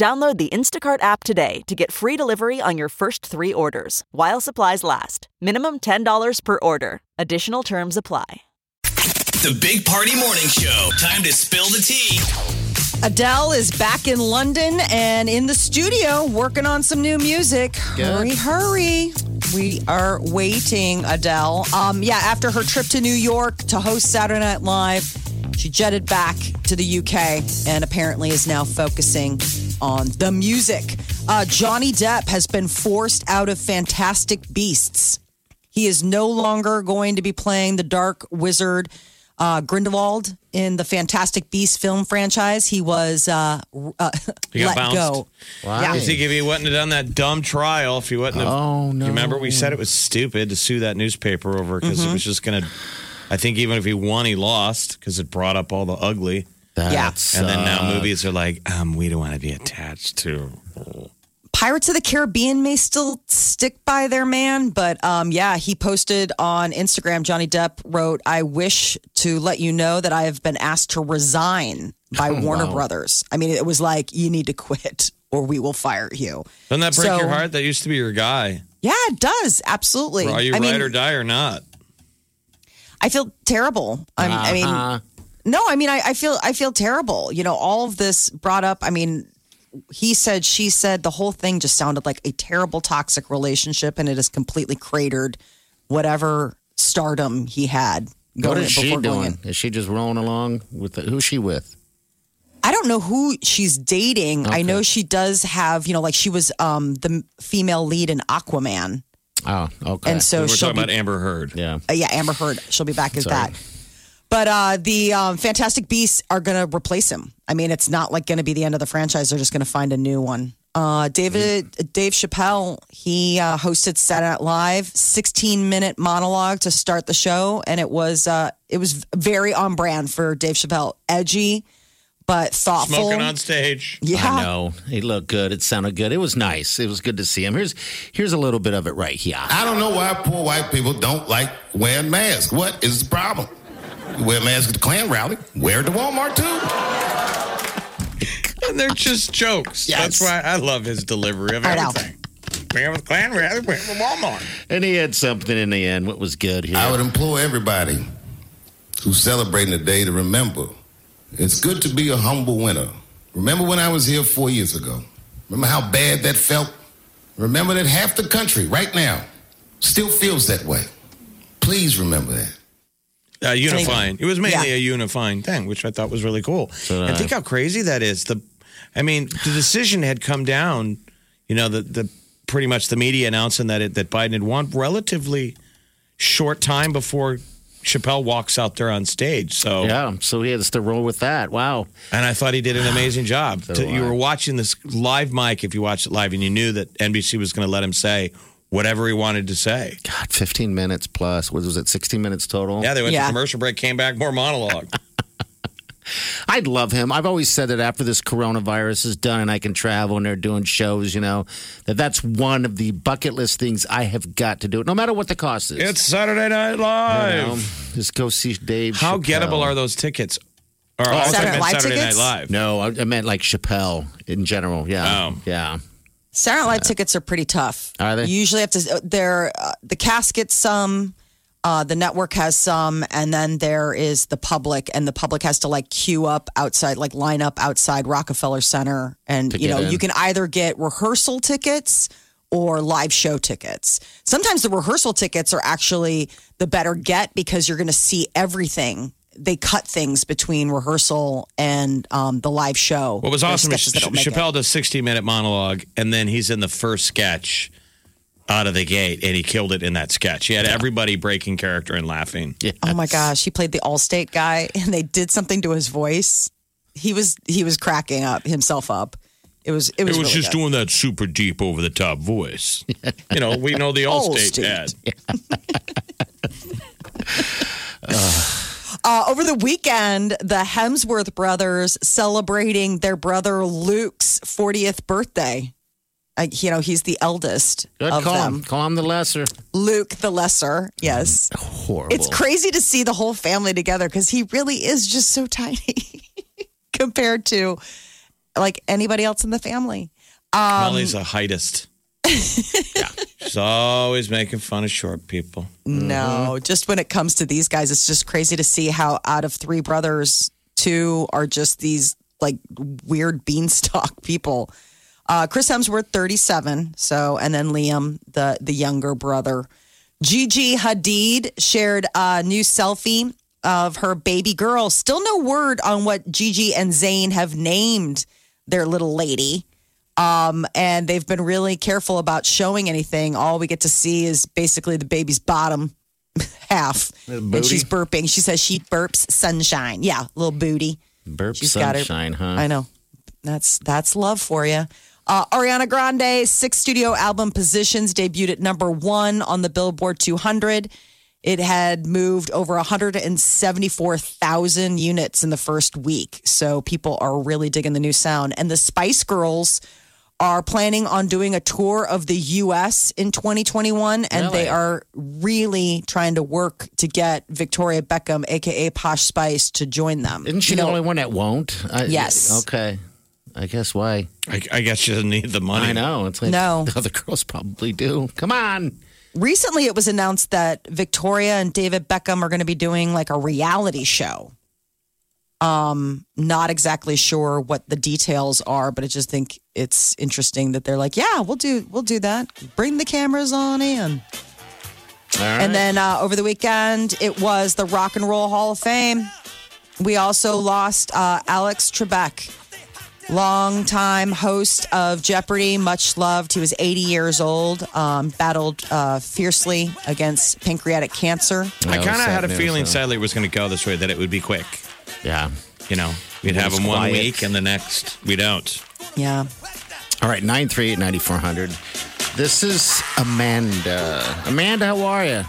Download the Instacart app today to get free delivery on your first three orders while supplies last. Minimum $10 per order. Additional terms apply. The Big Party Morning Show. Time to spill the tea. Adele is back in London and in the studio working on some new music. Hurry, hurry. We are waiting, Adele. Um, yeah, after her trip to New York to host Saturday Night Live, she jetted back to the UK and apparently is now focusing on the music. Uh, Johnny Depp has been forced out of Fantastic Beasts. He is no longer going to be playing the dark wizard uh, Grindelwald in the Fantastic Beasts film franchise. He was uh, uh, He got let bounced. go. I think if he wouldn't have done that dumb trial, if he wouldn't have. Oh, no. You remember we said it was stupid to sue that newspaper over because Mm-hmm. it was just going to. I think even if he won, he lost because it brought up all the ugly. That's, And then now movies are like, um, we don't want to be attached to. Pirates of the Caribbean may still stick by their man, but um, yeah, he posted on Instagram. Johnny Depp wrote, "I wish to let you know that I have been asked to resign by Warner Brothers. I mean, it was like you need to quit or we will fire you." Doesn't that break So- your heart? That used to be your guy. Yeah, it does absolutely. Are you I ride mean, or die or not? I feel terrible. I'm, I mean, Uh-huh. no, I mean, I, I feel I feel terrible. You know, all of this brought up. I mean, he said, she said, the whole thing just sounded like a terrible, toxic relationship, and it has completely cratered whatever stardom he had. What is she doing? Is she just rolling along with the, who's she with? I don't know who she's dating. I know she does have, you know, like she was um, the female lead in Aquaman, Oh, okay. and so We're she'll talking be about Amber Heard. yeah. Uh, yeah, Amber Heard. She'll be back as Sorry. that. But uh, the um, Fantastic Beasts are going to replace him. I mean, it's not like going to be the end of the franchise. They're just going to find a new one. Uh, David Dave Chappelle he uh, hosted Saturday Night Live, 16 minute monologue to start the show, and it was uh, it was very on brand for Dave Chappelle, edgy but thoughtful. Smoking on stage. yeah, I know. He looked good. It sounded good. It was nice. It was good to see him. Here's here's a little bit of it right here. I don't know why poor white people don't like wearing masks. What is the problem? You wear masks at the Klan rally. Wear it to Walmart too. And they're just jokes. Yes. That's why I love his delivery of I know. everything. We have a clan rally, we have a Walmart. And he had something in the end. What was good here? I would implore everybody who's celebrating the day to remember it's good to be a humble winner. Remember when I was here four years ago? Remember how bad that felt? Remember that half the country right now still feels that way. Please remember that. Uh, unifying. It was mainly Yeah. a unifying thing, which I thought was really cool. did and I. think how crazy that is. The, I mean, the decision had come down. You know, the the pretty much the media announcing that it, that Biden had won relatively short time before Chappelle walks out there on stage. So, yeah, so he has to roll with that. Wow. and I thought he did an amazing job. So you were watching this live mic if you watched it live, and you knew that NBC was going to let him say whatever he wanted to say. God, 15 minutes plus. What was it? 16 minutes total? Yeah, they went Yeah. to commercial break, came back, more monologue. I'd love him. I've always said that after this coronavirus is done and I can travel and they're doing shows, you know, that that's one of the bucket list things I have got to do, no matter what the cost is. it's Saturday Night Live. know, just go see Dave. How Chappelle. gettable are those tickets? Or oh, Saturday Night Live Saturday tickets? Night Live. No, I, I meant like Chappelle in general. Yeah. Oh. Yeah. Saturday Night Live tickets are pretty tough. Are they? You usually have to. They're uh, the cast gets some. Uh, the network has some, and then there is the public, and the public has to like queue up outside, like line up outside Rockefeller Center, and you know in. you can either get rehearsal tickets or live show tickets. Sometimes the rehearsal tickets are actually the better get because you're going to see everything. They cut things between rehearsal and um, the live show. What was awesome is sketches that it. Chappelle does 60 minute monologue, and then he's in the first sketch out of the gate, and he killed it in that sketch. He had everybody breaking character and laughing. Yeah. Oh my gosh, he played the Allstate guy and they did something to his voice. He was he was cracking up himself up. It was it was, It was really just good. doing that super deep over the top voice. you know, we know the Allstate Allstate. ad. Uh, over the weekend, the Hemsworth brothers celebrating their brother Luke's 40th birthday. Uh, you know, he's the eldest Good. of Call them. him. Call him the lesser. Luke the lesser, yes. Horrible. It's crazy to see the whole family together because he really is just so tiny compared to like anybody else in the family. Um, Molly's a heightist. She's always making fun of short people. No, just when it comes to these guys, it's just crazy to see how out of three brothers, two are just these like weird beanstalk people. Uh, Chris Hemsworth, 37. So, and then Liam, the, the younger brother. Gigi Hadid shared a new selfie of her baby girl. Still no word on what Gigi and Zayn have named their little lady. Um, and they've been really careful about showing anything. All we get to see is basically the baby's bottom half. And she's burping. She says she burps sunshine. Yeah, little booty. Burp She's got her- sunshine, huh? I know. That's that's love for you. Uh, Ariana Grande's sixth studio album Positions debuted at number one on the Billboard 200. It had moved over 174,000 units in the first week. So people are really digging the new sound. And the Spice Girls are planning on doing a tour of the U.S. in 2021, and Really? they are really trying to work to get Victoria Beckham, aka Posh Spice, to join them. Isn't she You the know, only one that won't? I, Yes. Okay. I guess why? I, I guess she doesn't need the money. I know. It's like No. the other girls probably do. Come on. recently it was announced that Victoria and David Beckham are going to be doing like a reality show. Um, not exactly sure what the details are, but I just think it's interesting that they're like, yeah, we'll do, we'll do that. Bring the cameras on in. All right. And then uh, over the weekend, it was the Rock and Roll Hall of Fame. We also lost uh, Alex Trebek, longtime host of Jeopardy, much loved. He was 80 years old, um, battled uh, fiercely against pancreatic cancer. I That was kind of had a news, feeling, though. sadly, it was going to go this way, that it would be quick. Yeah. You know, we'd have was him one week and the next we don't. Yeah. All right. 938 9400. This is Amanda. Amanda, how are you?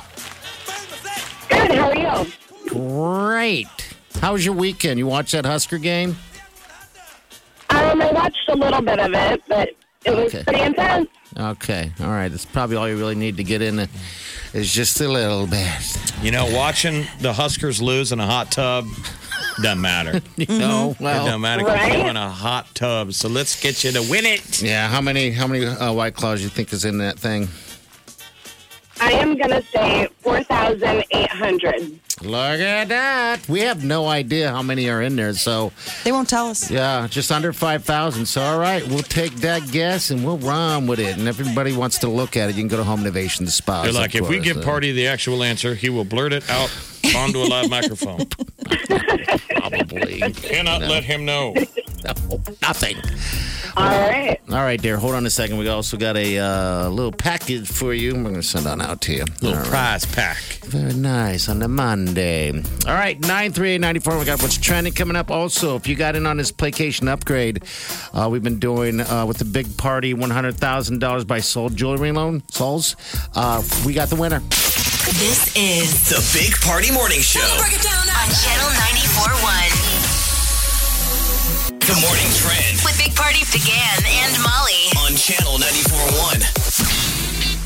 Good. How are you? Great. How was your weekend? You watched that Husker game? I watched a little bit of it, but it was Okay. pretty intense. Okay. All right. That's probably all you really need to get in. Is just a little bit. You know, watching the Huskers lose in a hot tub doesn't matter. You know? It Well, doesn't matter 'cause Right? you're in a hot tub. So let's get you to win it. yeah. How many how many uh, white claws you think is in that thing? I am gonna say four thousand eight hundred. Look at that. We have no idea how many are in there. So, They won't tell us. yeah, just under 5,000. So, all right, we'll take that guess and we'll run with it. And if everybody wants to look at it, you can go to Home Innovation, the spas. They're like, if we give Uh, Party the actual answer, he will blurt it out onto a live microphone. Probably. Cannot let him know. No, nothing. All right. All right, dear. Hold on a second. We also got a uh, little package for you. We're going to send on out to you. Little All right. prize pack. Very nice on the Monday. All right, 93894. We got what's trending coming up. Also, if you got in on this Playcation upgrade, uh, we've been doing uh, with the big party $100,000 by Soul Jewelry Loan. Souls. Uh, we got the winner. This is the Big Party Morning Show. Break it down now. On Channel 94.1. The morning trend With Big Party began and Molly. on Channel 94.1.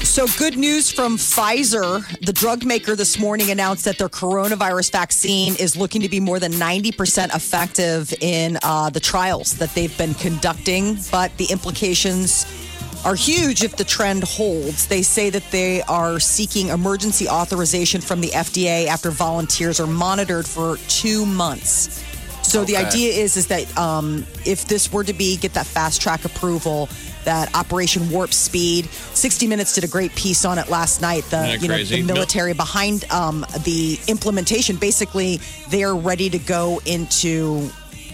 So, good news from Pfizer. The drug maker this morning announced that their coronavirus vaccine is looking to be more than 90% effective in uh, the trials that they've been conducting. But the implications are huge if the trend holds. They say that they are seeking emergency authorization from the FDA after volunteers are monitored for two months. So the idea is is that um, if this were to be get that fast track approval, that Operation Warp Speed, 60 Minutes did a great piece on it last night. The you know crazy? the military behind um, the implementation. Basically, they are ready to go into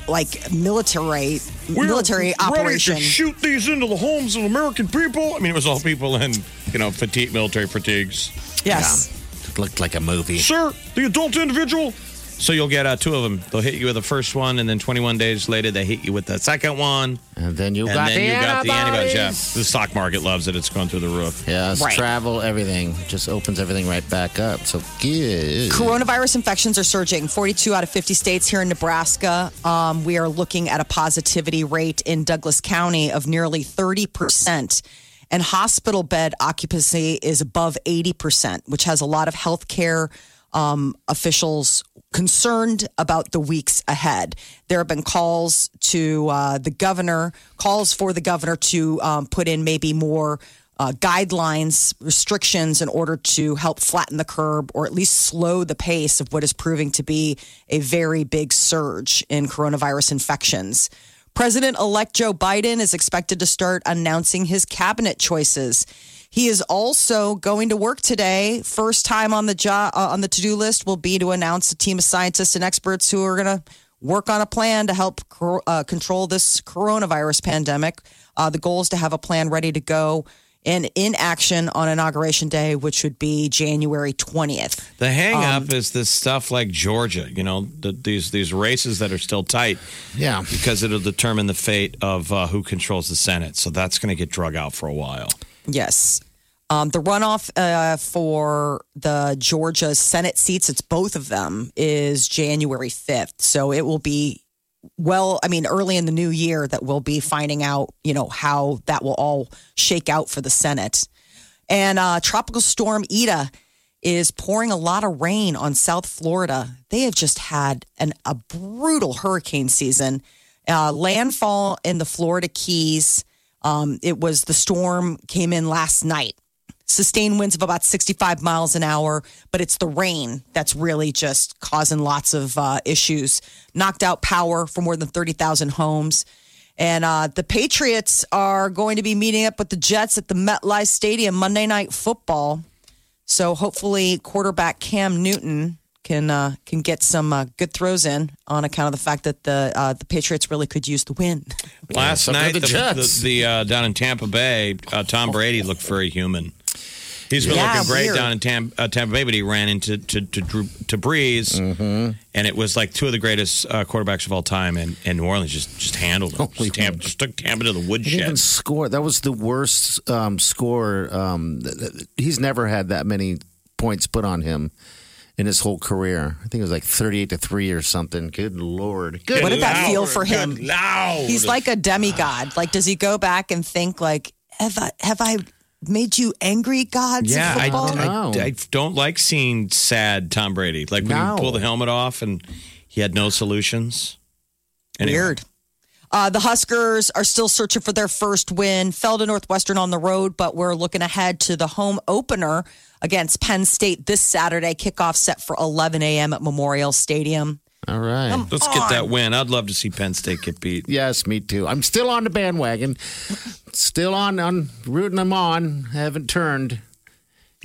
like military military operation. Ready to shoot these into the homes of American people. I mean, it was all people in, you know, fatigue, military fatigues. Yes. It looked like a movie. Sir, the adult individual So you'll get uh, two of them. They'll hit you with the first one, and then 21 days later, they hit you with the second one. And then you and got then the you got the antibodies. Yeah. The stock market loves it. It's going through the roof. Yes, Right. travel, everything just opens everything right back up. So good. Coronavirus infections are surging. 42 out of 50 states here in Nebraska. Um, we are looking at a positivity rate in Douglas County of nearly 30%. And hospital bed occupancy is above 80%, which has a lot of healthcare um, officials concerned about the weeks ahead. There have been calls to uh, the governor, calls for the governor to um, put in maybe more uh, guidelines, restrictions in order to help flatten the curb or at least slow the pace of what is proving to be a very big surge in coronavirus infections. President elect Joe Biden is expected to start announcing his cabinet choices. He is also going to work today. First time on the job uh, on the to do list will be to announce a team of scientists and experts who are going to work on a plan to help cor- uh, control this coronavirus pandemic. Uh, the goal is to have a plan ready to go and in action on inauguration day, which would be January twentieth. The hang Um, up is this stuff like Georgia, you know, the, these these races that are still tight Yeah. because it'll determine the fate of uh, who controls the Senate. So that's going to get drug out for a while. Yes. Um, the runoff uh, for the Georgia Senate seats, it's both of them, is January 5th. So it will be, well, I mean, early in the new year that we'll be finding out, you know, how that will all shake out for the Senate. And uh, Tropical Storm Eta is pouring a lot of rain on South Florida. They have just had an, a brutal hurricane season. Uh, landfall in the Florida Keys. Um, it was the storm came in last night. Sustained winds of about 65 miles an hour, but it's the rain that's really just causing lots of uh, issues. Knocked out power for more than 30,000 homes. And uh, the Patriots are going to be meeting up with the Jets at the MetLife Stadium Monday Night Football. So hopefully, quarterback Cam Newton can uh, can get some uh, good throws in on account of the fact that the uh, the Patriots really could use the win. Last so night, did the, the Jets. the, the, uh, down in Tampa Bay, uh, Tom Brady looked very human. He's been Yeah, looking great weird. down in Tam- uh, Tampa Bay, but he ran into to to, Drew, to Brees, Mm-hmm. and it was like two of the greatest uh, quarterbacks of all time, and, and New Orleans just just handled him. Just, Tampa, just took Tampa to the He didn't even woodshed. score. That was the worst um, score. Um, th- th- he's never had that many points put on him in his whole career. I think it was like thirty-eight to three or something. Good lord. Good. What did that feel for him? Good Loud. He's like a demigod. Like, does he go back and think like, have I have I made you angry, gods? Yeah, of I, football? know. I, I don't like seeing sad Tom Brady. Like when No. he pulled the helmet off and he had no solutions. Anyway. Weird. Uh, the Huskers are still searching for their first win. Fell to Northwestern on the road, but we're looking ahead to the home opener against Penn State this Saturday. Kickoff set for 11 a.m. at Memorial Stadium. All right. Let's get that win. I'd love to see Penn State get beat. Yes, me too. I'm still on the bandwagon. Still on on rooting them on. Haven't turned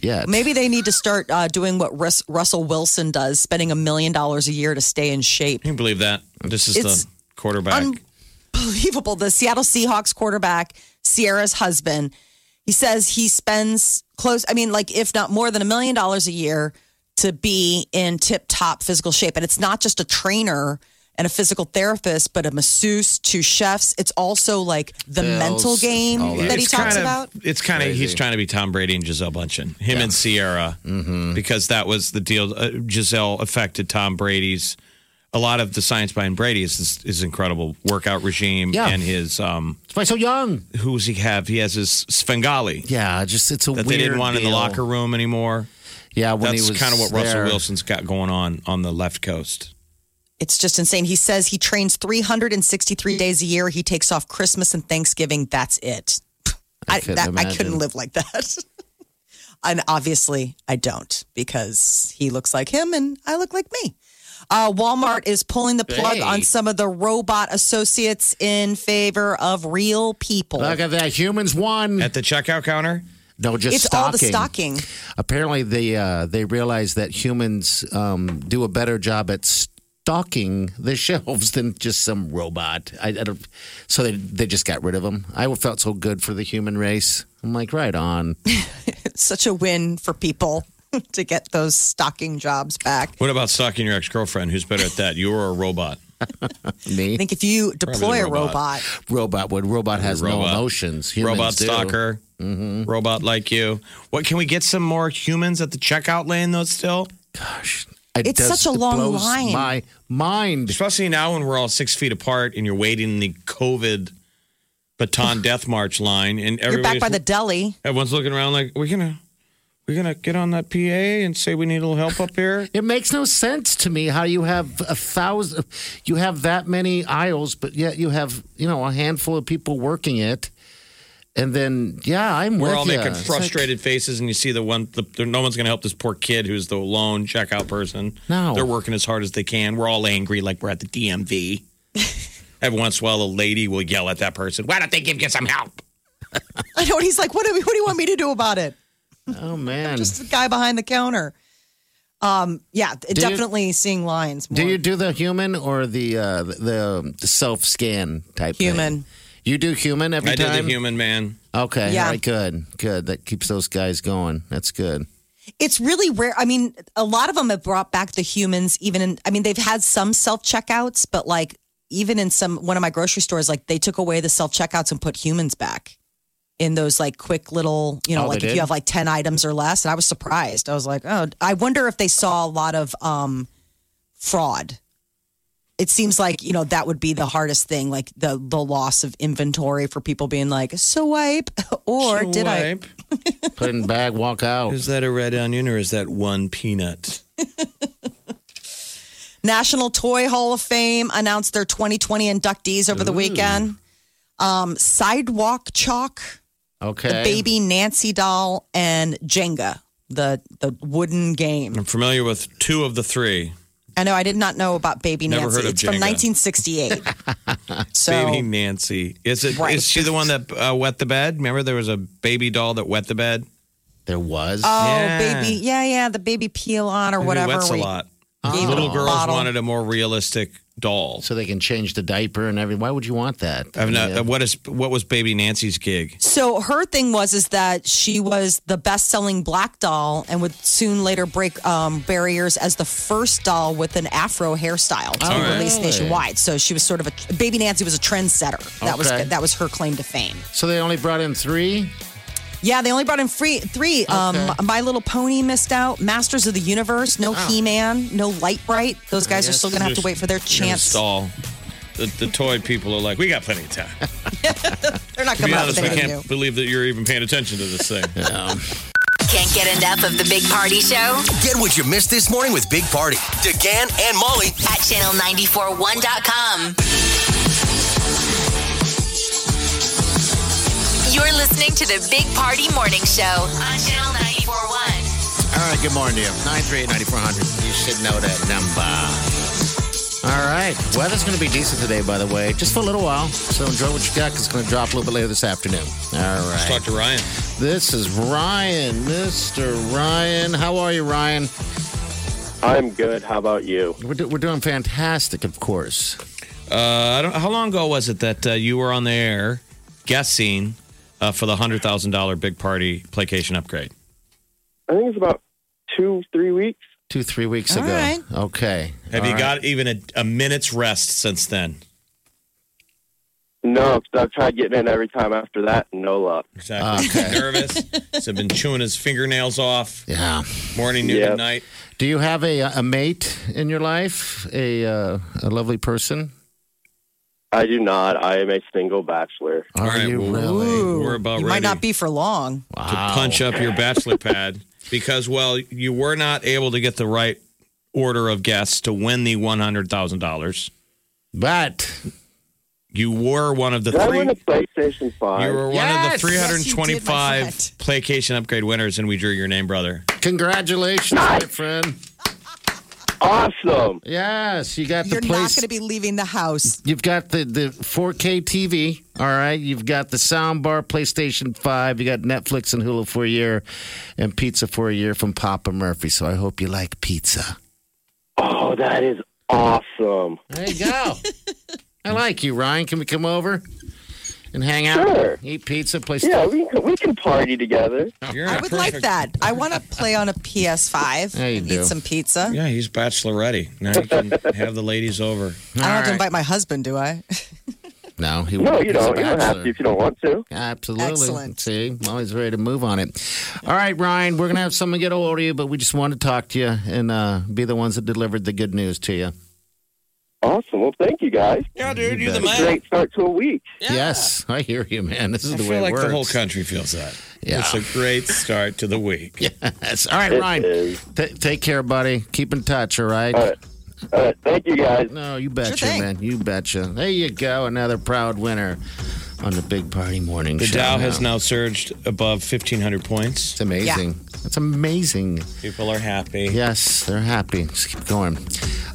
yet. Maybe they need to start uh, doing what Rus- Russell Wilson does, spending a million dollars a year to stay in shape. Can you believe that? This is It's the quarterback. Unbelievable. The Seattle Seahawks quarterback, Ciara's husband, he says he spends close, I mean, like, if not more than a million dollars a year to be in tip top physical shape. And it's not just a trainer and a physical therapist, but a masseuse, two chefs. It's also like the Bills, mental game that. that he It's talks kind of- about. It's kind of he's trying to be Tom Brady and Gisele Bundchen, him and Sierra, Mm-hmm. because that was the deal. Uh, Gisele affected Tom Brady's. A lot of the science behind Brady is his, his incredible workout regime Yeah. and his um. That's why he's so young. Who does he have? He has his Svengali Yeah, just it's a that weird they didn't want in the deal. locker room anymore. Yeah, when That's was kind of what Russell there. Wilson's got going on on the left coast. It's just insane. He says he trains 363 days a year. He takes off Christmas and Thanksgiving. That's it. I, couldn't that, I couldn't live like that. and obviously, I don't because he looks like him and I look like me. Uh, Walmart is pulling the plug Hey. on some of the robot associates in favor of real people. Look at that. Humans won. At the checkout counter, no, just it's stocking. all the stocking. Apparently, they uh, they realized that humans um, do a better job at stocking the shelves than just some robot. I, I don't, so they they just got rid of them. I felt so good for the human race. I'm like, right on. Such a win for people. to get those stocking jobs back. What about stalking your ex girlfriend? Who's better at that? You or a robot? Me, I think if you deploy a robot. robot, robot. What robot has no emotions? Humans robot do. stalker. Mm-hmm. Robot like you. What can we get some more humans at the checkout lane though? Still, Gosh, it It's does- such a it long blows line. My mind. especially now when we're all six feet apart and you're waiting in the COVID Bataan death march line, and you're back by the deli. everyone's looking around like we're gonna we're gonna get on that PA and say we need a little help up here. It makes no sense to me how you have a thousand, you have that many aisles, but yet you have you know a handful of people working it, and then yeah, I'm We're with all ya. making It's like- frustrated faces, and you see the one. The, there- no one's going to help this poor kid who's the lone checkout person. No. they're working as hard as they can. We're all angry, like we're at the DMV. Every once in a while, a lady will yell at that person. Why don't they give you some help? I know. And he's like, what do, what do you want me to do about it? Oh man, Just the guy behind the counter. Um, yeah, you- definitely seeing lines. More. do you do the human or the uh, the, the self scan type? thing? Human. You do human every time? I did time. the human man. Okay, Yeah. all right, good, good. That keeps those guys going. That's good. It's really rare. I mean, a lot of them have brought back the humans. Even in, I mean, they've had some self checkouts, but like even in some one of my grocery stores, like they took away the self checkouts and put humans back in those like quick little, you know, Oh, like if did? you have like ten items or less. And I was surprised. I was like, oh, I wonder if they saw a lot of um fraud. It seems like you know that would be the hardest thing, like the the loss of inventory for people being like swipe or did I? Swipe. Put in bag, walk out. Is that a red onion or is that one peanut? National Toy Hall of Fame announced their 2020 inductees over the weekend. Um, Sidewalk Chalk, Okay, the Baby Nancy doll, and Jenga, the the wooden game. I'm familiar with two of the three. I know I did not know about Baby Never Nancy. heard of it's from Jenga. 1968. so Baby Nancy. Is it? Is Right. Is she the one that uh, wet the bed? Remember there was a baby doll that wet the bed? there was. oh Yeah. baby, yeah, yeah, the baby peel on or Maybe whatever. Wets a where lot. Gave Little it a girls bottle. wanted a more realistic doll. so they can change the diaper and everything. Why would you want that? I've not, Yeah. what is what was baby Nancy's gig? So her thing was is that she was the best-selling black doll and would soon later break um, barriers as the first doll with an afro hairstyle to be Oh, released nationwide. So she was sort of a baby Nancy was a trendsetter. That was Okay. that was her claim to fame. So they only brought in three. Yeah, they only brought in free three. Um, My Little Pony missed out. Masters of the Universe, no He Man, no Lite-Brite. Those guys are still going to have to wait for their chance. Stall. The, the toy people are like, we got plenty of time. They're not To be coming out honest, with we can't new. believe that you're even paying attention to this thing. Can't get enough of the Big Party Show Get what you missed this morning with Big Party, DeGan and Molly at channel941.com. You're listening to the Big Party Morning Show on channel 941. All right, good morning to you. 938-9400. You should know that number. All right. Weather's going to be decent today, by the way, just for a little while. So enjoy what you got because it's going to drop a little bit later this afternoon. All right. Let's talk to Ryan. This is Ryan, Mr. Ryan. How are you, Ryan? I'm good. How about you? We're, do- we're doing fantastic, of course. Uh, I don't, how long ago was it that uh, you were on the air guessing uh, for the $100,000 big party playcation upgrade? I think it's about two, three weeks. Two, three weeks All ago. right. Okay. Have All you right. got even a, a minute's rest since then? No, 'cause I've tried getting in every time after that, no luck. Exactly. Okay. Nervous. He's been chewing his fingernails off Yeah. morning, noon, Yep. and night. Do you have a, a mate in your life? A, uh, a lovely person? I do not. I am a single bachelor. Are All right, you well, really? Ooh, We're about you ready might not be for long. Wow. to punch up your bachelor pad because, well, you were not able to get the right order of guests to win the $100,000. But You were one of the Did I three. win a PlayStation 5? You were one Yes! of the Yes, you did, my 325 friend. playcation upgrade winners, and we drew your name, brother. congratulations, my friend. Awesome. Yes, you got the You're not place. going to be leaving the house. You've got the, the 4K TV, all right? You've got the soundbar, PlayStation 5. You got Netflix and Hulu for a year, and pizza for a year from Papa Murphy. So I hope you like pizza. Oh, that is awesome. There you go. I like you, Ryan. Can we come over? And hang out, Sure. eat pizza, play. Stuff. Yeah, we can, we can party together. You're I a would like that. I want to play on a PS5 Yeah, you and do. eat some pizza. Yeah, he's bachelorette. Now you can have the ladies over. I don't have to invite my husband, do I? No, he No, won't. you don't. You don't have to if you don't want to. Absolutely. Excellent. See, always ready to move on it. All right, Ryan, we're going to have someone get a hold of you, but we just want to talk to you and uh, be the ones that delivered the good news to you. Awesome. Well, thank you guys. Yeah, dude, you're the man. Great start to a week. Yes, I hear you, man. This is I the way feel it like works. the whole country feels that. Yeah. It's a great start to the week. Yes. All right, It Ryan. is. T- take care, buddy. Keep in touch, all right? All right. All right. Thank you, guys. No, you betcha, thing. man. You betcha. There you go. Another proud winner on the Big Party Morning show. The Show. Dow has now surged above 1,500 points. It's amazing. It's amazing. People are happy. Yes, they're happy. Just keep going.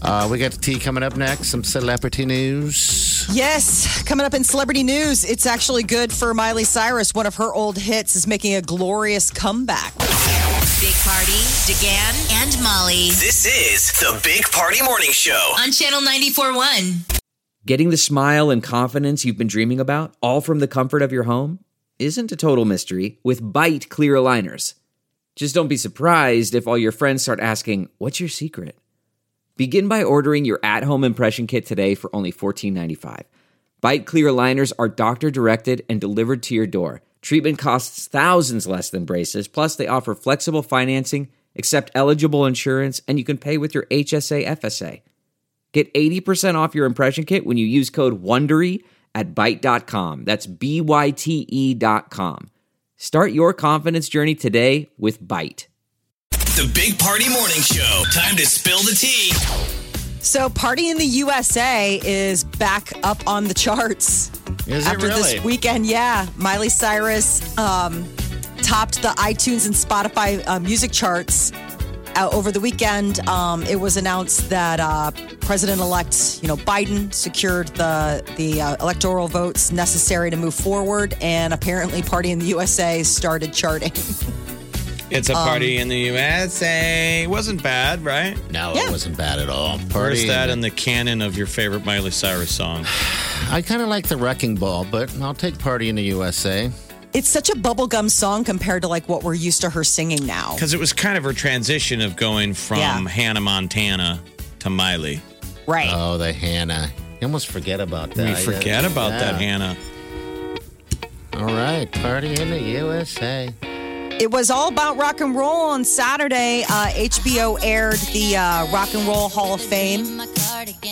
Uh, we got the tea coming up next. Some celebrity news. Yes, coming up in celebrity news, it's actually good for Miley Cyrus. One of her old hits is making a glorious comeback. Big Party, DeGan, and Molly This is the Big Party Morning Show. on Channel 94.1. Getting the smile and confidence you've been dreaming about, all from the comfort of your home, isn't a total mystery with Byte Clear Aligners. Just don't be surprised if all your friends start asking, What's your secret? Begin by ordering your at home impression kit today for only $14.95. Byte Clear Aligners are doctor directed and delivered to your door. Treatment costs thousands less than braces, plus, they offer flexible financing, accept eligible insurance, and you can pay with your HSA FSA. Get 80% off your impression kit when you use code WONDERY at Byte.com. That's B-Y-T-E E dot com. Start your confidence journey today with Byte. The Big Party Morning Show. Time to spill the tea. So, Party in the USA is back up on the charts. Is After really? this weekend, yeah. Miley Cyrus um, topped the iTunes and Spotify uh, music charts uh, over the weekend. Um, it was announced that uh, President-elect, you know, Biden secured the the uh, electoral votes necessary to move forward, and apparently, Party in the USA started charting. It's Um, a party in the USA. It wasn't bad, right? No, Yeah. it wasn't bad at all. Where's Party. that in the canon of your favorite Miley Cyrus song? I kind of like the Wrecking Ball, but I'll take Party in the USA. It's such a bubblegum song compared to like what we're used to her singing now. Because it was kind of her transition of going from Yeah. Hannah Montana to Miley. Right. Oh, the Hannah. You almost forget about that. We forget about that, Hannah. All right, Party in the USA. It was all about rock and roll on Saturday. Uh, HBO aired the uh, Rock and Roll Hall of Fame.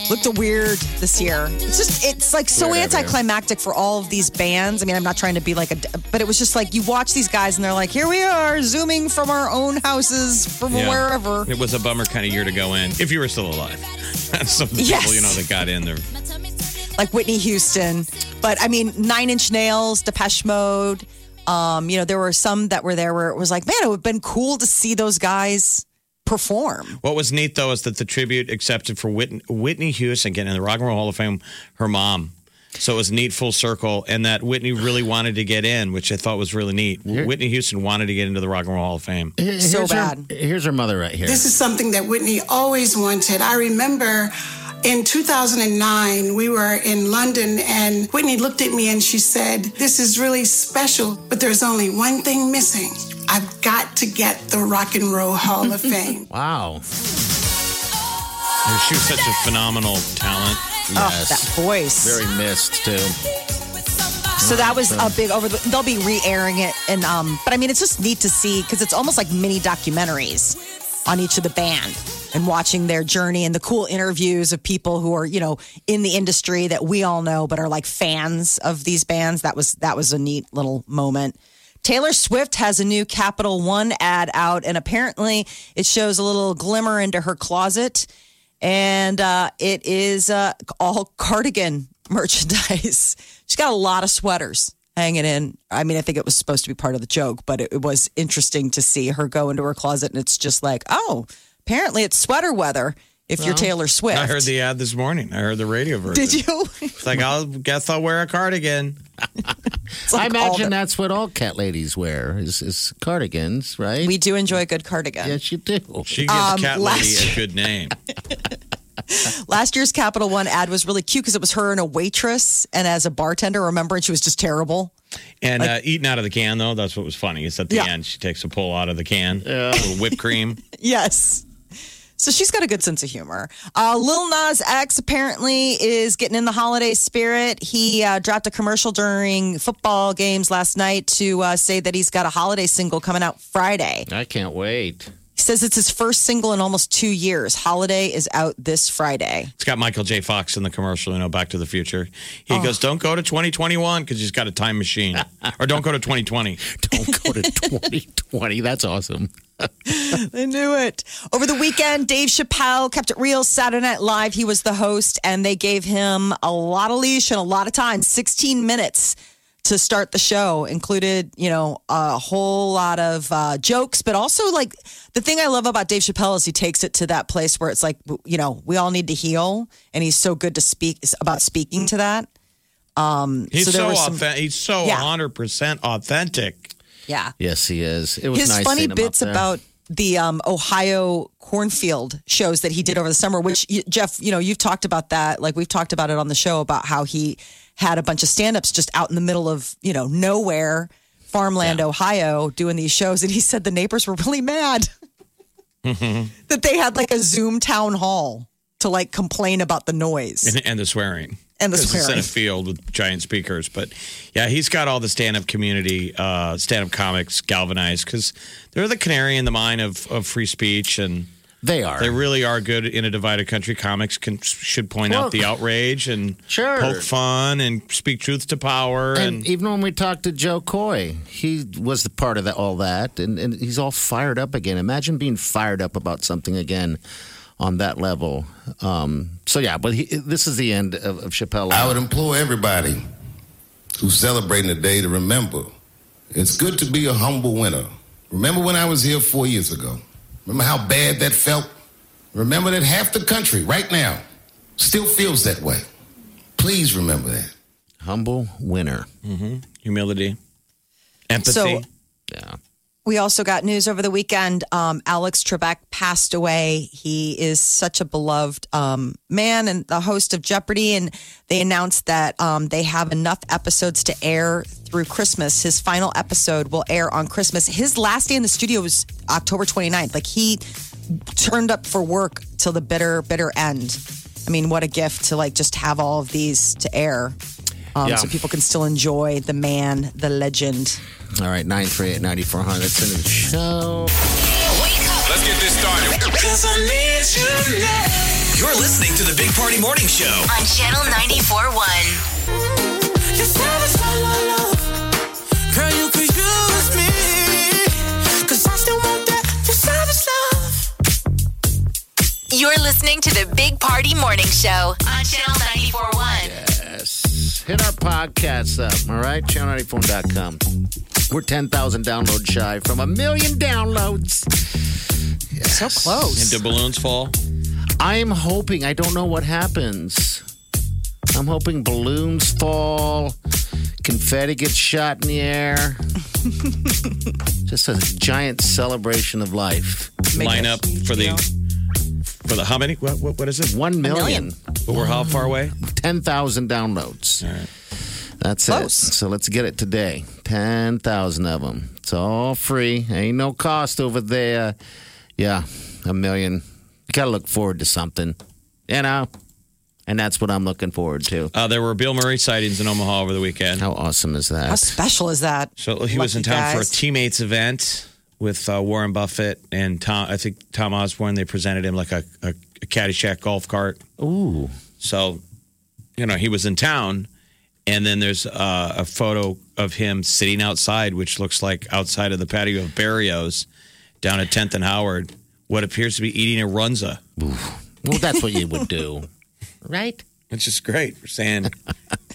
Looked weird this year. It's just, it's like so Weird anticlimactic for all of these bands. I mean, I'm not trying to be like a, but it was just like you watch these guys and they're like, here we are, zooming from our own houses from Yeah. wherever. It was a bummer kind of year to go in, if you were still alive. Some of the Yes. people, you know, that got in there. like Whitney Houston. But I mean, Nine Inch Nails, Depeche Mode. Um, you know, there were some that were there where it was like, man, it would have been cool to see those guys perform. What was neat, though, is that the tribute accepted for Whitney, Whitney Houston getting in the Rock and Roll Hall of Fame, her mom. So it was neat full circle, and that Whitney really wanted to get in, which I thought was really neat. Whitney Houston wanted to get into the Rock and Roll Hall of Fame. Here- So here's her- bad. here's her mother right here. This is something that Whitney always wanted. I remember in 2009, we were in London and Whitney looked at me and she said, This is really special, but there's only one thing missing. I've got to get the Rock and Roll Hall of Fame. wow. She was such a phenomenal talent. Oh, that voice. Very missed, too. So that was a big over. The, they'll be re-airing it, and um, but I mean, it's just neat to see because it's almost like mini documentaries on each of the band and watching their journey and the cool interviews of people who are you know in the industry that we all know but are like fans of these bands. That was that was a neat little moment. Taylor Swift has a new Capital One ad out, and apparently it shows a little glimmer into her closet, and uh, it is uh, all cardigan merchandise. She's got a lot of sweaters hanging in. I mean, I think it was supposed to be part of the joke, but it, it was interesting to see her go into her closet, and it's just like, oh, apparently it's sweater weather if you're Taylor Swift. I heard the ad this morning. I heard the radio version. Did you? It's like, I'll guess I'll wear a cardigan. It's I imagine that's what all cat ladies wear is, is cardigans, right? we do enjoy a good cardigan. yes, you do. She gives Um, Cat last Lady a good name. Last year's Capital One ad was really cute because it was her and a waitress, and as a bartender, remember, and she was just terrible. And uh, eating out of the can, though, that's what was funny. Is at the Yeah. end, she takes a pull out of the can, a little whipped cream. Yes. So she's got a good sense of humor. Uh, Lil Nas X apparently is getting in the holiday spirit. He uh, dropped a commercial during football games last night to uh, say that he's got a holiday single coming out Friday. I can't wait. He says it's his first single in almost two years. Holiday is out this Friday. It's got Michael J. Fox in the commercial, you know, Back to the Future. He goes, Don't go to 2021 because he's got a time machine. or don't go to 2020. Don't go to 2020. That's awesome. I knew it. Over the weekend, Dave Chappelle kept it real. Saturday Night Live, he was the host, and they gave him a lot of leash and a lot of time 16 minutes to start the show. Included, you know, a whole lot of uh, jokes, but also like the thing I love about Dave Chappelle is he takes it to that place where it's like, you know, we all need to heal, and he's so good to speak about speaking to that. Um, He's so so, some-. He's so Yeah. 100% authentic. Yeah. Yes, he is. It was his nice funny bits about the um, Ohio cornfield shows that he did over the summer. Which you- Jeff, you know, you've talked about that. Like we've talked about it on the show about how he had a bunch of stand-ups just out in the middle of you know nowhere, farmland, Ohio, doing these shows, and he said the neighbors were really mad that they had like a Zoom town hall to like complain about the noise. And, and the swearing. And the 'Cause It's in a field with giant speakers. But yeah, he's got all the stand up community, uh, stand up comics galvanized because they're the canary in the mine of, of free speech. And They are. they really are good in a divided country. Comics can, should point Well, out the outrage and Sure. poke fun and speak truth to power. And And, even when we talked to Jo Koy, he was the part of that, all that, and, and he's all fired up again. Imagine being fired up about something again on that level. Um, so yeah, but he, this is the end of, of Chappelle. I would implore everybody who's celebrating the day to remember it's good to be a humble winner. Remember when I was here four years ago? Remember how bad that felt? Remember that half the country right now still feels that way. Please remember that. Humble winner. humility, empathy. So- Yeah. We also got news over the weekend. Um, Alex Trebek passed away. He is such a beloved um, man and the host of Jeopardy. And they announced that um, they have enough episodes to air through Christmas. His final episode will air on Christmas. His last day in the studio was October 29th. Like he turned up for work till the bitter, bitter end. I mean, what a gift to like just have all of these to air. Um, Yeah. So people can still enjoy the man, the legend. All right, 938 9400. That's into the show. Let's get this started. You're listening to the Big Party Morning Show. On Channel 94.1. Girl, you could use me. Cause I still want that savage love. You're listening to the Big Party Morning Show on Channel 94.1. Yes. Hit our podcasts up, all right? Channel94.com. We're 10,000 downloads shy from a million downloads. So close. and do balloons fall? I'm hoping, I don't know what happens. I'm hoping balloons fall, confetti gets shot in the air. Just a giant celebration of life. Line up for the for the how many? What, what, what is it? One million. But we're how far away? 10,000 downloads. All right. That's Close. it. So let's get it today. 10,000 of them. It's all free. Ain't no cost over there. Yeah, a million. You got to look forward to something, you know? And that's what I'm looking forward to. Uh, there were Bill Murray sightings in Omaha over the weekend. How awesome is that? How special is that? So he was in Lucky town for a teammates event with uh, Warren Buffett and Tom. I think Tom Osborne. They presented him like a, a, a Caddyshack golf cart. Ooh. So, you know, he was in town, and then there's uh, a photo of him sitting outside, which looks like outside of the patio of Barrios down at 10th and Howard. What appears to be eating a runza. Well, that's what you would do. Right? It's just great. We're saying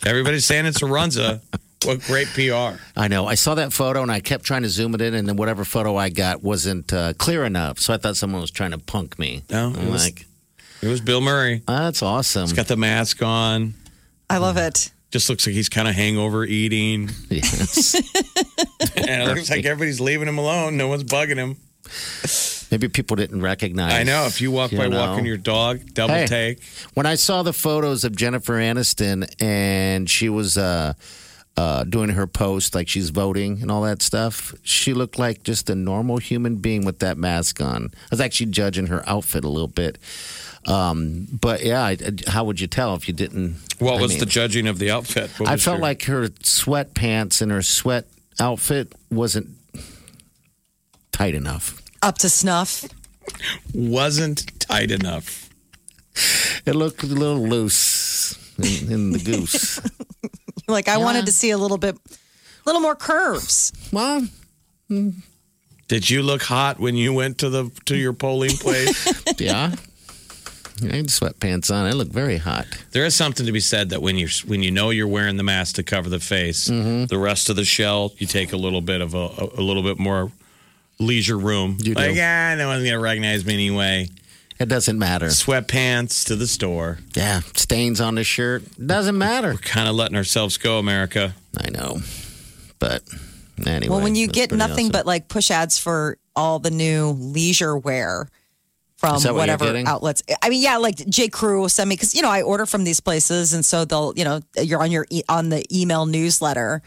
everybody's saying it's a runza. What great PR. I know. I saw that photo and I kept trying to zoom it in, and then whatever photo I got wasn't uh, clear enough. So I thought someone was trying to punk me. No, it I'm was- like, It was Bill Murray. that's awesome. He's got the mask on. I love it. Just looks like he's kind of hangover eating. Yes. And it looks like everybody's leaving him alone. No one's bugging him. Maybe people didn't recognize. I know. If you walk you by know. walking your dog, double Hey. take. When I saw the photos of Jennifer Aniston and she was uh, uh, doing her post, like she's voting and all that stuff, she looked like just a normal human being with that mask on. I was actually judging her outfit a little bit. Um, but yeah, I, how would you tell if you didn't? What I was mean, the judging of the outfit? What I felt your- like her sweatpants and her sweat outfit wasn't tight enough. Up to snuff. wasn't tight enough. It looked a little loose in, in the goose. Like I Yeah. wanted to see a little bit, a little more curves. Well, Did you look hot when you went to the to your polling place? yeah. I had sweatpants on. I look very hot. there is something to be said that when you when you know you're wearing the mask to cover the face, Mm-hmm. the rest of the shell you take a little bit of a, a, a little bit more leisure room. You do. like, ah, no one's gonna recognize me anyway. It doesn't matter. Sweatpants to the store. Yeah, stains on the shirt. Doesn't matter. We're kind of letting ourselves go, America. I know. But anyway. well, when you get nothing awesome. but like push ads for all the new leisure wear from what whatever outlets. I mean, yeah, like J. Crew will send me because you know I order from these places, and so they'll you know you're on your e- on the email newsletter.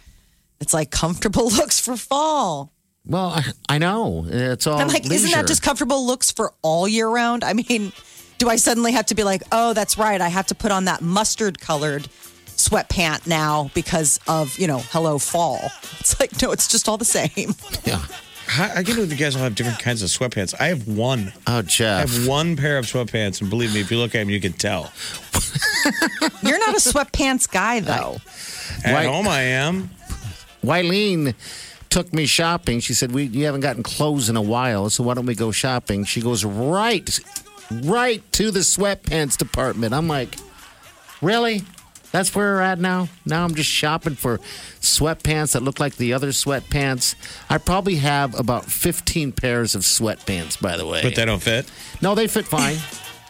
It's like comfortable looks for fall. Well, I, I know. It's all I'm like, isn't that just comfortable looks for all year round? I mean, do I suddenly have to be like, oh, that's right, I have to put on that mustard colored sweatpant now because of you know, hello fall? It's like, no, it's just all the same. Yeah. How, I get with you guys all have different kinds of sweatpants. I have one. Oh, I have one pair of sweatpants, and believe me, if you look at them, you can tell. You're not a sweatpants guy though. At Right. home, I am. Wileen took me shopping. She said, "We you haven't gotten clothes in a while, so why don't we go shopping?" She goes right, right to the sweatpants department. I'm like, really? That's where we're at now. Now I'm just shopping for sweatpants that look like the other sweatpants. I probably have about 15 pairs of sweatpants, by the way. But they don't fit. No, they fit fine.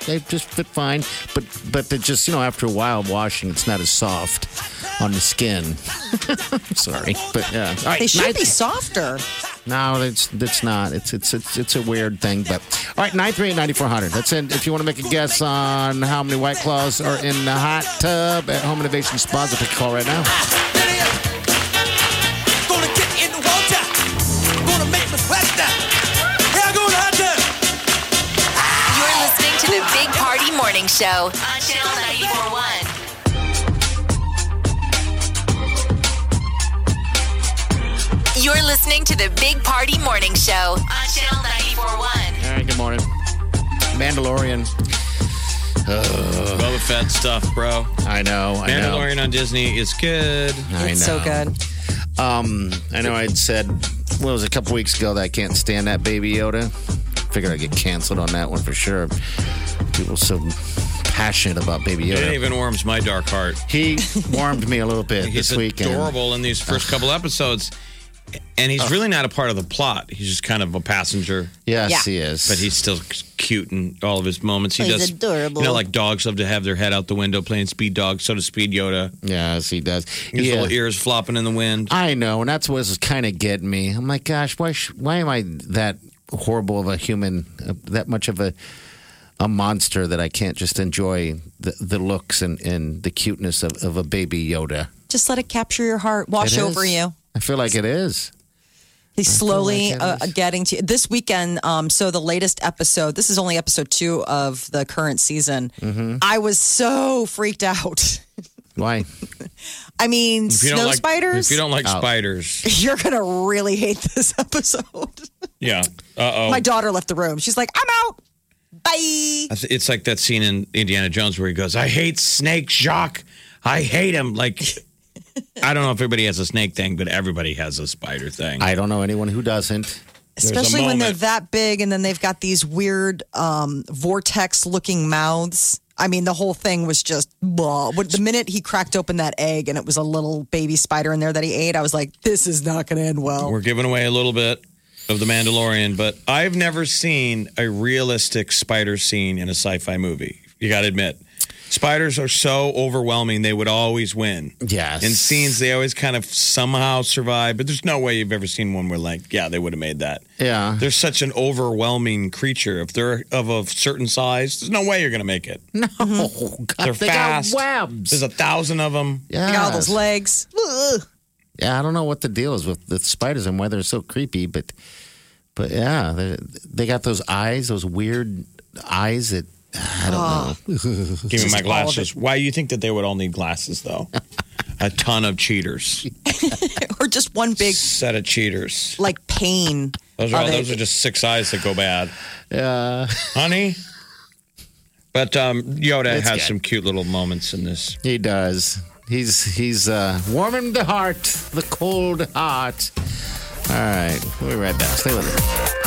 they just fit fine, but but they just you know after a while of washing, it's not as soft on the skin. Sorry, but yeah, All right, They should nine- be softer. No, it's it's not. It's it's it's it's a weird thing. But all right, nine three eight ninety four hundred. That's it. If you want to make a guess on how many White Claws are in the hot tub at Home Innovation Spas, I'll pick a call right now. Gonna get in the water. Gonna make me sweat now. Hell gonna happen. You're listening to the Big Party Morning Show on Channel 941. You're listening to the Big Party Morning Show on Channel 941. All right, good morning. Mandalorian. Boba Fett stuff, bro. I know. I know. Mandalorian on Disney is good. I It's so good. Um, I know I'd said, well, it was a couple weeks ago that I can't stand that Baby Yoda. Figured I'd get canceled on that one for sure. People so passionate about Baby It Yoda. even warms my dark heart. He warmed me a little bit He's this weekend. adorable in these first couple episodes, and he's really not a part of the plot. He's just kind of a passenger. Yes, Yeah. he is. But he's still cute in all of his moments. He He's does adorable. You know, like dogs love to have their head out the window playing speed dog. So does Speed Yoda. yes, he does. His Yeah. little ears flopping in the wind. I know, and that's what's kind of getting me. I'm like, gosh, why? Sh- why am I that horrible of a human? Uh, that much of a a monster that I can't just enjoy the, the looks and, and the cuteness of, of a baby Yoda. Just let it capture your heart, wash It over is. you. I feel like it is. He's slowly like uh, getting to this weekend. Um, so the latest episode. This is only episode two of the current season. Mm-hmm. I was so freaked out. Why? I mean, If snow like, spiders. If you don't like Oh. spiders, You're gonna really hate this episode. yeah. Uh oh. My daughter left the room. She's like, "I'm out. Bye." It's like that scene in Indiana Jones where he goes, "I hate snakes, Jock. I hate him." Like, I don't know if everybody has a snake thing, but everybody has a spider thing. I don't know anyone who doesn't. Especially when they're that big, and then they've got these weird um, vortex-looking mouths. I mean, the whole thing was just blah. But the minute he cracked open that egg and it was a little baby spider in there that he ate, I was like, "This is not going to end well." We're giving away a little bit of the Mandalorian, but I've never seen a realistic spider scene in a sci-fi movie. You got to admit, Spiders are so overwhelming; they would always win. Yes. In scenes, they always kind of somehow survive. But there's no way you've ever seen one where, like, yeah, they would have made that. Yeah. They're such an overwhelming creature. If they're of a certain size, there's no way you're going to make it. No, mm-hmm. God, They're they fast. got webs. There's a thousand of them. Yeah, They got all those legs. Ugh. Yeah, I don't know what the deal is with the spiders and why they're so creepy, but but yeah, they they got those eyes, those weird eyes that I don't know. Give me my glasses. Why do you think that they would all need glasses, though? a ton of cheaters. or just one big Set of cheaters. like pain. Those are of it. those are just six eyes that go bad, Yeah, honey. But um, Yoda It's has good. some cute little moments in this. he does. He's he's uh, warming the heart, the cold heart. All right, we'll be right back. Stay with us.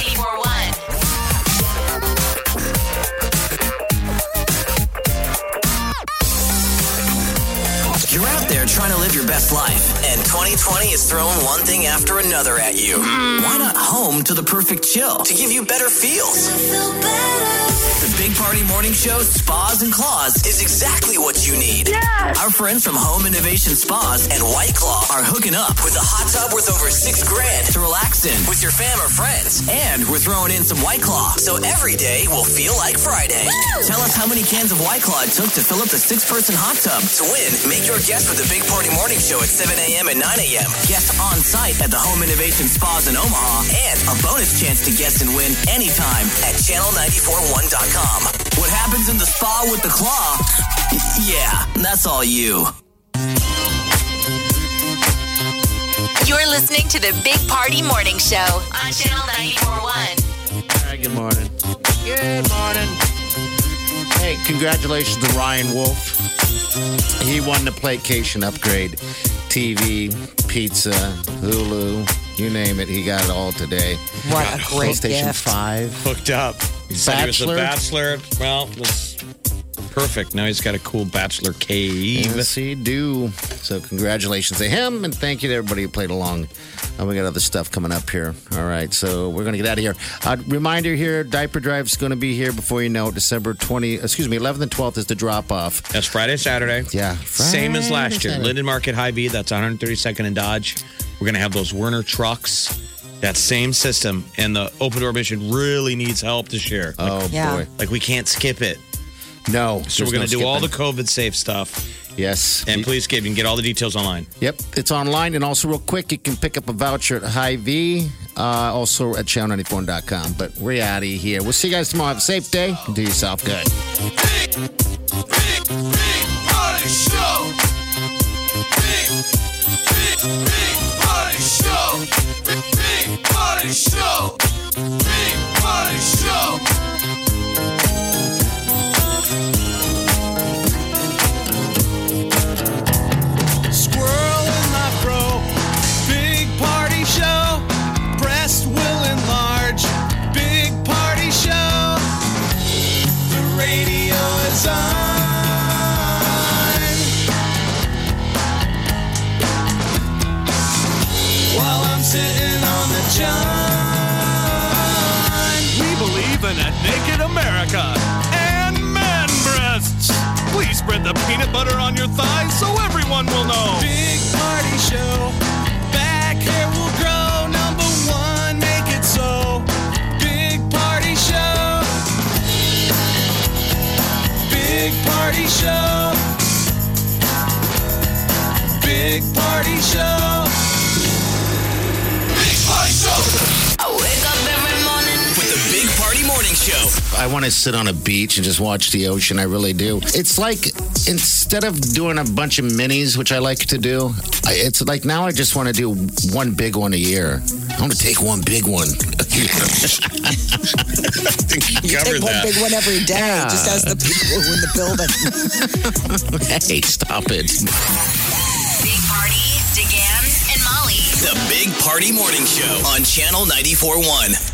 Trying to live your best life, and 2020 is throwing one thing after another at you. Why not home to the perfect chill to give you better feels? The Big Party Morning Show Spas and Claws is exactly what you need. Our friends from Home Innovation Spas and White Claw are hooking up with a hot tub worth over six grand to relax in with your fam or friends. And we're throwing in some White Claw, so every day will feel like Friday. Tell us how many cans of White Claw it took to fill up the six person hot tub. To win, make your guess with the Big Party Morning Show at 7 a.m. and 9 a.m. Guest on site at the Home Innovation Spas in Omaha, and a bonus chance to guess and win anytime at channel941.com. What happens in the spa with the claw? Yeah, that's all you. You're listening to the Big Party Morning Show on Channel 941. All right, good morning. Good morning. Hey, congratulations to Ryan Wolf. He won the Playcation upgrade. TV, pizza, Hulu, you name it. He got it all today. What a great PlayStation gift. 5. Hooked up. He said he was a Bachelor? bachelor. Well, that's perfect. Now he's got a cool bachelor cave. Yes, he do. So congratulations to him, and thank you to everybody who played along. And we got other stuff coming up here. All right, so we're going to get out of here. Uh, reminder here, Diaper Drive's going to be here before you know it. December 20, excuse me, 11th and 12th is the drop-off. That's Friday, Saturday. Yeah. Same as last year. Saturday. Linden Market Hy-Vee, that's 132nd and Dodge. We're going to have those Werner trucks. That same system. And the open door mission really needs help this year. Like, Oh, Yeah. boy. like we can't skip it. No. So we're going to do all the COVID safe stuff. Yes. And please, Gabe, you can get all the details online. Yep, it's online. And also, real quick, you can pick up a voucher at Hy-Vee, uh, also at channel94.com. But we're out of here. We'll see you guys tomorrow. Have a safe day. Do yourself good. Big, big, big party show. Big, big, big party show. Big, big party show. Big party show. The peanut butter on your thighs so everyone will know. Big party show. Back hair will grow. Number one, make it so. Big party show. Big party show. Big party show. Big party show. I wake up every morning with the Big Party Morning Show. I want to sit on a beach and just watch the ocean. I really do. It's like instead of doing a bunch of minis, which I like to do, I, it's like now I just want to do one big one a year. I want to take one big one. You covered Take one that. big one every day, Yeah. just as the people in the building. hey, stop it. Big Party, DeGan, and Molly. The Big Party Morning Show on Channel 94.1.